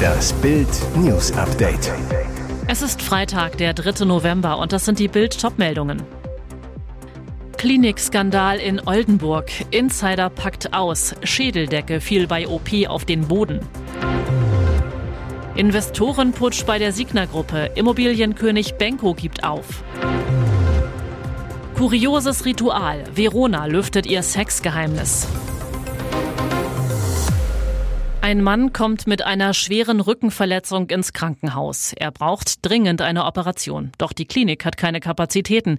Das Bild News Update. Es ist Freitag, der 3. November und das sind die Bild Topmeldungen. Klinikskandal in Oldenburg. Insider packt aus. Schädeldecke fiel bei OP auf den Boden. Investorenputsch bei der Signa-Gruppe. Immobilienkönig Benko gibt auf. Kurioses Ritual. Verona lüftet ihr Sexgeheimnis. Ein Mann kommt mit einer schweren Rückenverletzung ins Krankenhaus. Er braucht dringend eine Operation. Doch die Klinik hat keine Kapazitäten.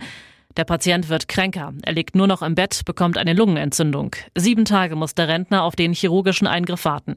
Der Patient wird kränker. Er liegt nur noch im Bett, bekommt eine Lungenentzündung. Sieben Tage muss der Rentner auf den chirurgischen Eingriff warten.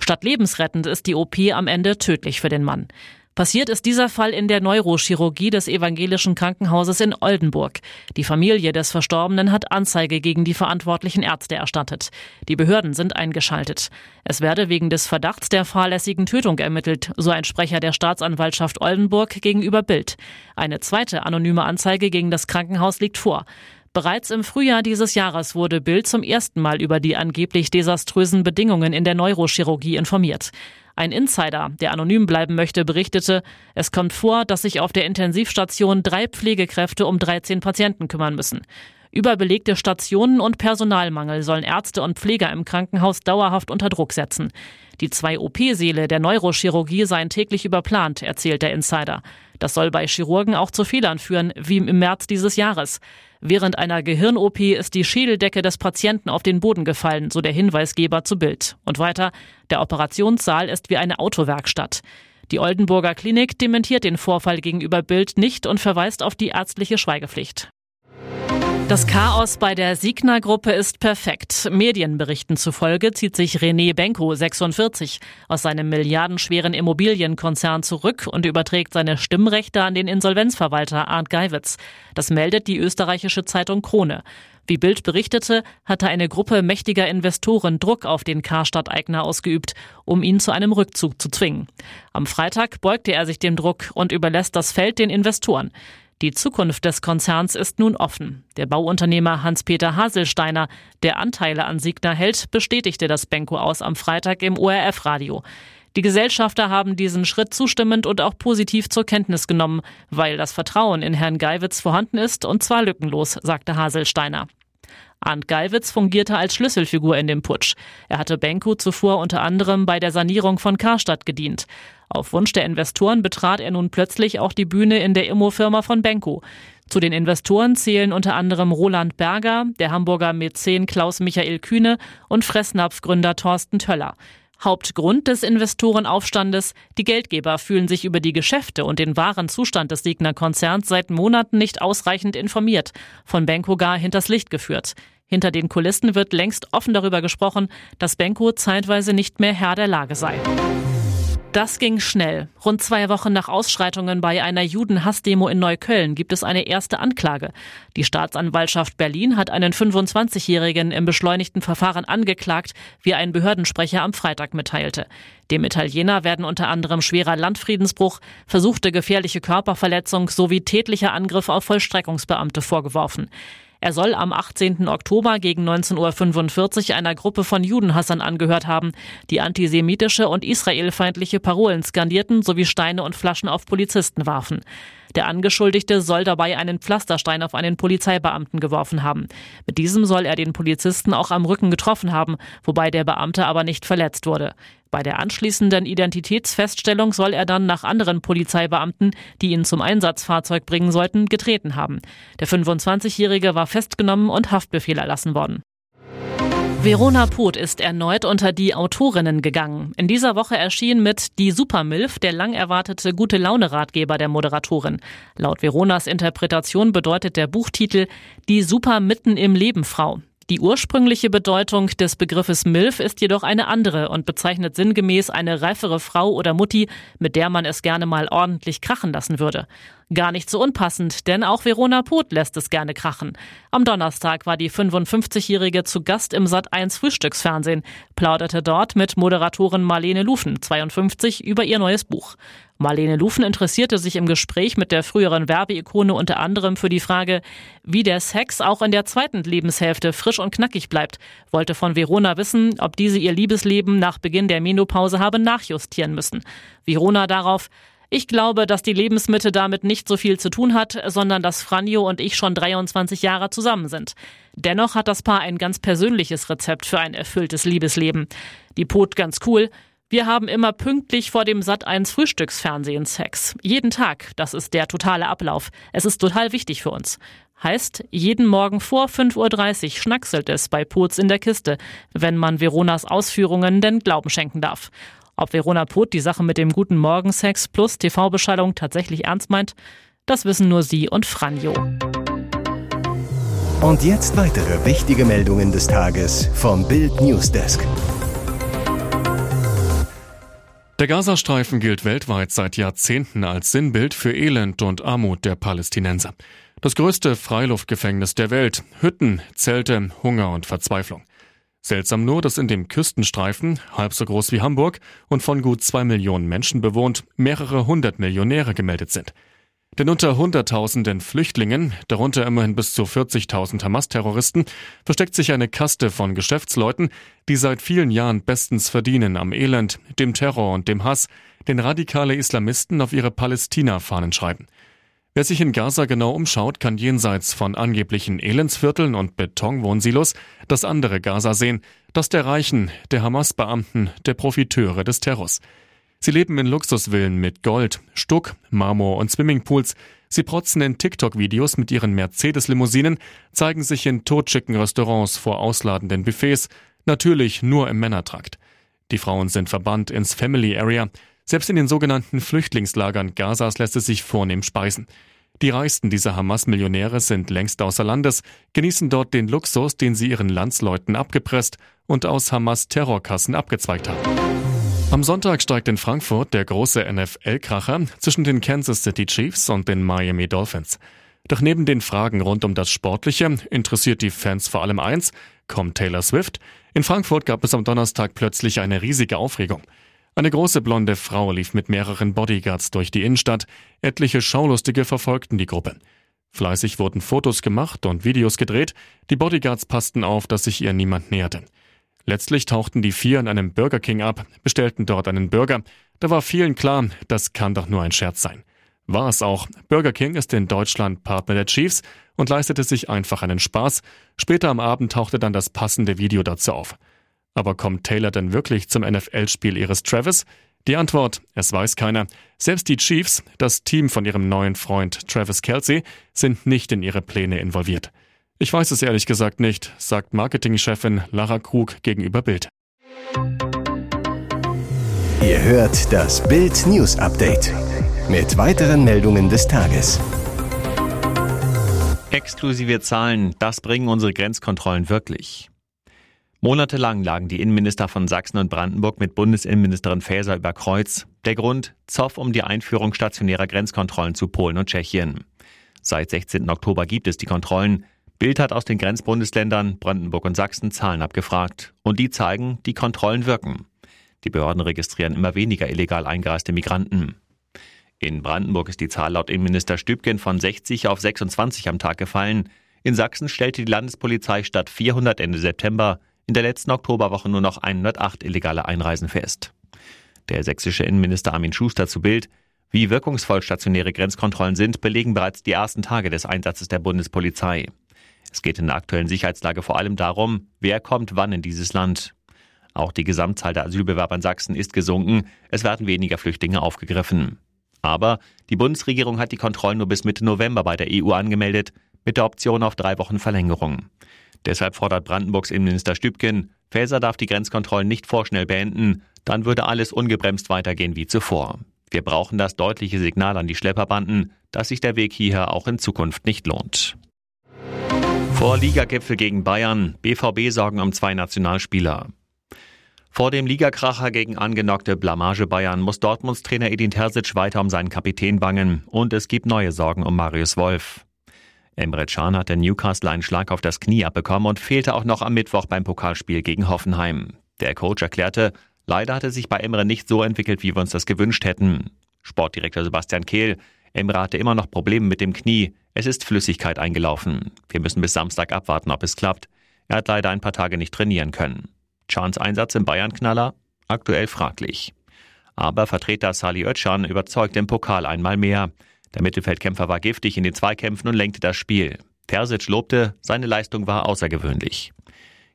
Statt lebensrettend ist die OP am Ende tödlich für den Mann. Passiert ist dieser Fall in der Neurochirurgie des evangelischen Krankenhauses in Oldenburg. Die Familie des Verstorbenen hat Anzeige gegen die verantwortlichen Ärzte erstattet. Die Behörden sind eingeschaltet. Es werde wegen des Verdachts der fahrlässigen Tötung ermittelt, so ein Sprecher der Staatsanwaltschaft Oldenburg gegenüber Bild. Eine zweite anonyme Anzeige gegen das Krankenhaus liegt vor. Bereits im Frühjahr dieses Jahres wurde Bild zum ersten Mal über die angeblich desaströsen Bedingungen in der Neurochirurgie informiert. Ein Insider, der anonym bleiben möchte, berichtete, es kommt vor, dass sich auf der Intensivstation drei Pflegekräfte um 13 Patienten kümmern müssen. Überbelegte Stationen und Personalmangel sollen Ärzte und Pfleger im Krankenhaus dauerhaft unter Druck setzen. Die zwei OP-Säle der Neurochirurgie seien täglich überplant, erzählt der Insider. Das soll bei Chirurgen auch zu Fehlern führen, wie im März dieses Jahres. Während einer Gehirn-OP ist die Schädeldecke des Patienten auf den Boden gefallen, so der Hinweisgeber zu Bild. Und weiter, der Operationssaal ist wie eine Autowerkstatt. Die Oldenburger Klinik dementiert den Vorfall gegenüber Bild nicht und verweist auf die ärztliche Schweigepflicht. Das Chaos bei der Signa-Gruppe ist perfekt. Medienberichten zufolge zieht sich René Benko, 46, aus seinem milliardenschweren Immobilienkonzern zurück und überträgt seine Stimmrechte an den Insolvenzverwalter Arndt Geiwitz. Das meldet die österreichische Zeitung Krone. Wie Bild berichtete, hatte eine Gruppe mächtiger Investoren Druck auf den Karstadt-Eigner ausgeübt, um ihn zu einem Rückzug zu zwingen. Am Freitag beugte er sich dem Druck und überlässt das Feld den Investoren. Die Zukunft des Konzerns ist nun offen. Der Bauunternehmer Hans-Peter Haselsteiner, der Anteile an Signa hält, bestätigte das Benko aus am Freitag im ORF-Radio. Die Gesellschafter haben diesen Schritt zustimmend und auch positiv zur Kenntnis genommen, weil das Vertrauen in Herrn Geiwitz vorhanden ist und zwar lückenlos, sagte Haselsteiner. Arndt Geiwitz fungierte als Schlüsselfigur in dem Putsch. Er hatte Benko zuvor unter anderem bei der Sanierung von Karstadt gedient. Auf Wunsch der Investoren betrat er nun plötzlich auch die Bühne in der Immofirma von Benko. Zu den Investoren zählen unter anderem Roland Berger, der Hamburger Mäzen Klaus Michael Kühne und Fressnapf-Gründer Thorsten Töller. Hauptgrund des Investorenaufstandes, die Geldgeber fühlen sich über die Geschäfte und den wahren Zustand des Signer-Konzerns seit Monaten nicht ausreichend informiert, von Benko gar hinters Licht geführt. Hinter den Kulissen wird längst offen darüber gesprochen, dass Benko zeitweise nicht mehr Herr der Lage sei. Das ging schnell. Rund zwei Wochen nach Ausschreitungen bei einer Judenhassdemo in Neukölln gibt es eine erste Anklage. Die Staatsanwaltschaft Berlin hat einen 25-Jährigen im beschleunigten Verfahren angeklagt, wie ein Behördensprecher am Freitag mitteilte. Dem Italiener werden unter anderem schwerer Landfriedensbruch, versuchte gefährliche Körperverletzung sowie tätlicher Angriff auf Vollstreckungsbeamte vorgeworfen. Er soll am 18. Oktober gegen 19.45 Uhr einer Gruppe von Judenhassern angehört haben, die antisemitische und israelfeindliche Parolen skandierten sowie Steine und Flaschen auf Polizisten warfen. Der Angeschuldigte soll dabei einen Pflasterstein auf einen Polizeibeamten geworfen haben. Mit diesem soll er den Polizisten auch am Rücken getroffen haben, wobei der Beamte aber nicht verletzt wurde. Bei der anschließenden Identitätsfeststellung soll er dann nach anderen Polizeibeamten, die ihn zum Einsatzfahrzeug bringen sollten, getreten haben. Der 25-Jährige war festgenommen und Haftbefehl erlassen worden. Verona Poth ist erneut unter die Autorinnen gegangen. In dieser Woche erschien mit Die Supermilf der lang erwartete gute Laune Ratgeber der Moderatorin. Laut Veronas Interpretation bedeutet der Buchtitel Die Super mitten im Leben Frau. Die ursprüngliche Bedeutung des Begriffes MILF ist jedoch eine andere und bezeichnet sinngemäß eine reifere Frau oder Mutti, mit der man es gerne mal ordentlich krachen lassen würde. Gar nicht so unpassend, denn auch Verona Poth lässt es gerne krachen. Am Donnerstag war die 55-Jährige zu Gast im Sat1 Frühstücksfernsehen, plauderte dort mit Moderatorin Marlene Lufen, 52, über ihr neues Buch. Marlene Lufen interessierte sich im Gespräch mit der früheren Werbeikone unter anderem für die Frage, wie der Sex auch in der zweiten Lebenshälfte frisch und knackig bleibt, wollte von Verona wissen, ob diese ihr Liebesleben nach Beginn der Menopause habe nachjustieren müssen. Verona darauf, ich glaube, dass die Lebensmitte damit nicht so viel zu tun hat, sondern dass Franjo und ich schon 23 Jahre zusammen sind. Dennoch hat das Paar ein ganz persönliches Rezept für ein erfülltes Liebesleben. Die Pot ganz cool. Wir haben immer pünktlich vor dem Sat 1 Frühstücksfernsehen Sex. Jeden Tag. Das ist der totale Ablauf. Es ist total wichtig für uns. Heißt, jeden Morgen vor 5.30 Uhr schnackselt es bei Pots in der Kiste, wenn man Veronas Ausführungen denn Glauben schenken darf. Ob Verona Pot die Sache mit dem guten Morgensex plus TV-Beschallung tatsächlich ernst meint, das wissen nur sie und Franjo. Und jetzt weitere wichtige Meldungen des Tages vom Bild Newsdesk. Der Gazastreifen gilt weltweit seit Jahrzehnten als Sinnbild für Elend und Armut der Palästinenser. Das größte Freiluftgefängnis der Welt, Hütten, Zelte, Hunger und Verzweiflung. Seltsam nur, dass in dem Küstenstreifen, halb so groß wie Hamburg und von gut zwei Millionen Menschen bewohnt, mehrere hundert Millionäre gemeldet sind. Denn unter Hunderttausenden Flüchtlingen, darunter immerhin bis zu 40.000 Hamas-Terroristen, versteckt sich eine Kaste von Geschäftsleuten, die seit vielen Jahren bestens verdienen am Elend, dem Terror und dem Hass, den radikale Islamisten auf ihre Palästina-Fahnen schreiben. Wer sich in Gaza genau umschaut, kann jenseits von angeblichen Elendsvierteln und Betonwohnsilos das andere Gaza sehen, das der Reichen, der Hamas-Beamten, der Profiteure des Terrors. Sie leben in Luxusvillen mit Gold, Stuck, Marmor und Swimmingpools. Sie protzen in TikTok-Videos mit ihren Mercedes-Limousinen, zeigen sich in totschicken Restaurants vor ausladenden Buffets, natürlich nur im Männertrakt. Die Frauen sind verbannt ins Family Area, selbst in den sogenannten Flüchtlingslagern Gazas lässt es sich vornehm speisen. Die reichsten dieser Hamas-Millionäre sind längst außer Landes, genießen dort den Luxus, den sie ihren Landsleuten abgepresst und aus Hamas-Terrorkassen abgezweigt haben. Am Sonntag steigt in Frankfurt der große NFL-Kracher zwischen den Kansas City Chiefs und den Miami Dolphins. Doch neben den Fragen rund um das Sportliche interessiert die Fans vor allem eins, kommt Taylor Swift? In Frankfurt gab es am Donnerstag plötzlich eine riesige Aufregung. Eine große blonde Frau lief mit mehreren Bodyguards durch die Innenstadt. Etliche Schaulustige verfolgten die Gruppe. Fleißig wurden Fotos gemacht und Videos gedreht. Die Bodyguards passten auf, dass sich ihr niemand näherte. Letztlich tauchten die vier in einem Burger King ab, bestellten dort einen Burger. Da war vielen klar, das kann doch nur ein Scherz sein. War es auch. Burger King ist in Deutschland Partner der Chiefs und leistete sich einfach einen Spaß. Später am Abend tauchte dann das passende Video dazu auf. Aber kommt Taylor denn wirklich zum NFL-Spiel ihres Travis? Die Antwort, es weiß keiner. Selbst die Chiefs, das Team von ihrem neuen Freund Travis Kelsey, sind nicht in ihre Pläne involviert. Ich weiß es ehrlich gesagt nicht, sagt Marketingchefin Lara Krug gegenüber Bild. Ihr hört das Bild News Update mit weiteren Meldungen des Tages. Exklusive Zahlen, das bringen unsere Grenzkontrollen wirklich. Monatelang lagen die Innenminister von Sachsen und Brandenburg mit Bundesinnenministerin Faeser über Kreuz. Der Grund? Zoff um die Einführung stationärer Grenzkontrollen zu Polen und Tschechien. Seit 16. Oktober gibt es die Kontrollen. Bild hat aus den Grenzbundesländern Brandenburg und Sachsen Zahlen abgefragt. Und die zeigen, die Kontrollen wirken. Die Behörden registrieren immer weniger illegal eingereiste Migranten. In Brandenburg ist die Zahl laut Innenminister Stübgen von 60 auf 26 am Tag gefallen. In Sachsen stellte die Landespolizei statt 400 Ende September in der letzten Oktoberwoche nur noch 108 illegale Einreisen fest. Der sächsische Innenminister Armin Schuster zu Bild. Wie wirkungsvoll stationäre Grenzkontrollen sind, belegen bereits die ersten Tage des Einsatzes der Bundespolizei. Es geht in der aktuellen Sicherheitslage vor allem darum, wer kommt wann in dieses Land. Auch die Gesamtzahl der Asylbewerber in Sachsen ist gesunken, es werden weniger Flüchtlinge aufgegriffen. Aber die Bundesregierung hat die Kontrollen nur bis Mitte November bei der EU angemeldet, mit der Option auf drei Wochen Verlängerung. Deshalb fordert Brandenburgs Innenminister Stübken, Faeser darf die Grenzkontrollen nicht vorschnell beenden, dann würde alles ungebremst weitergehen wie zuvor. Wir brauchen das deutliche Signal an die Schlepperbanden, dass sich der Weg hierher auch in Zukunft nicht lohnt. Vor Ligagipfel gegen Bayern, BVB sorgen um zwei Nationalspieler. Vor dem Ligakracher gegen angenockte Blamage Bayern muss Dortmunds Trainer Edin Terzic weiter um seinen Kapitän bangen und es gibt neue Sorgen um Marius Wolf. Emre Can hat der Newcastle einen Schlag auf das Knie abbekommen und fehlte auch noch am Mittwoch beim Pokalspiel gegen Hoffenheim. Der Coach erklärte, leider hatte sich bei Emre nicht so entwickelt, wie wir uns das gewünscht hätten. Sportdirektor Sebastian Kehl, Emre hatte immer noch Probleme mit dem Knie. Es ist Flüssigkeit eingelaufen. Wir müssen bis Samstag abwarten, ob es klappt. Er hat leider ein paar Tage nicht trainieren können. Chans Einsatz im Bayern-Knaller? Aktuell fraglich. Aber Vertreter Sali Özcan überzeugt im Pokal einmal mehr. Der Mittelfeldkämpfer war giftig in den Zweikämpfen und lenkte das Spiel. Terzic lobte, seine Leistung war außergewöhnlich.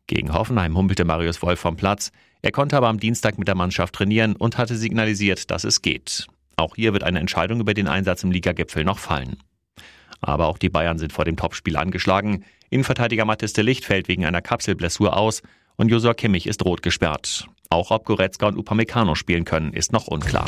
Gegen Hoffenheim humpelte Marius Wolf vom Platz. Er konnte aber am Dienstag mit der Mannschaft trainieren und hatte signalisiert, dass es geht. Auch hier wird eine Entscheidung über den Einsatz im Ligagipfel noch fallen. Aber auch die Bayern sind vor dem Topspiel angeschlagen. Innenverteidiger Mathis de Licht fällt wegen einer Kapselblessur aus und Josua Kimmich ist rot gesperrt. Auch ob Goretzka und Upamecano spielen können, ist noch unklar.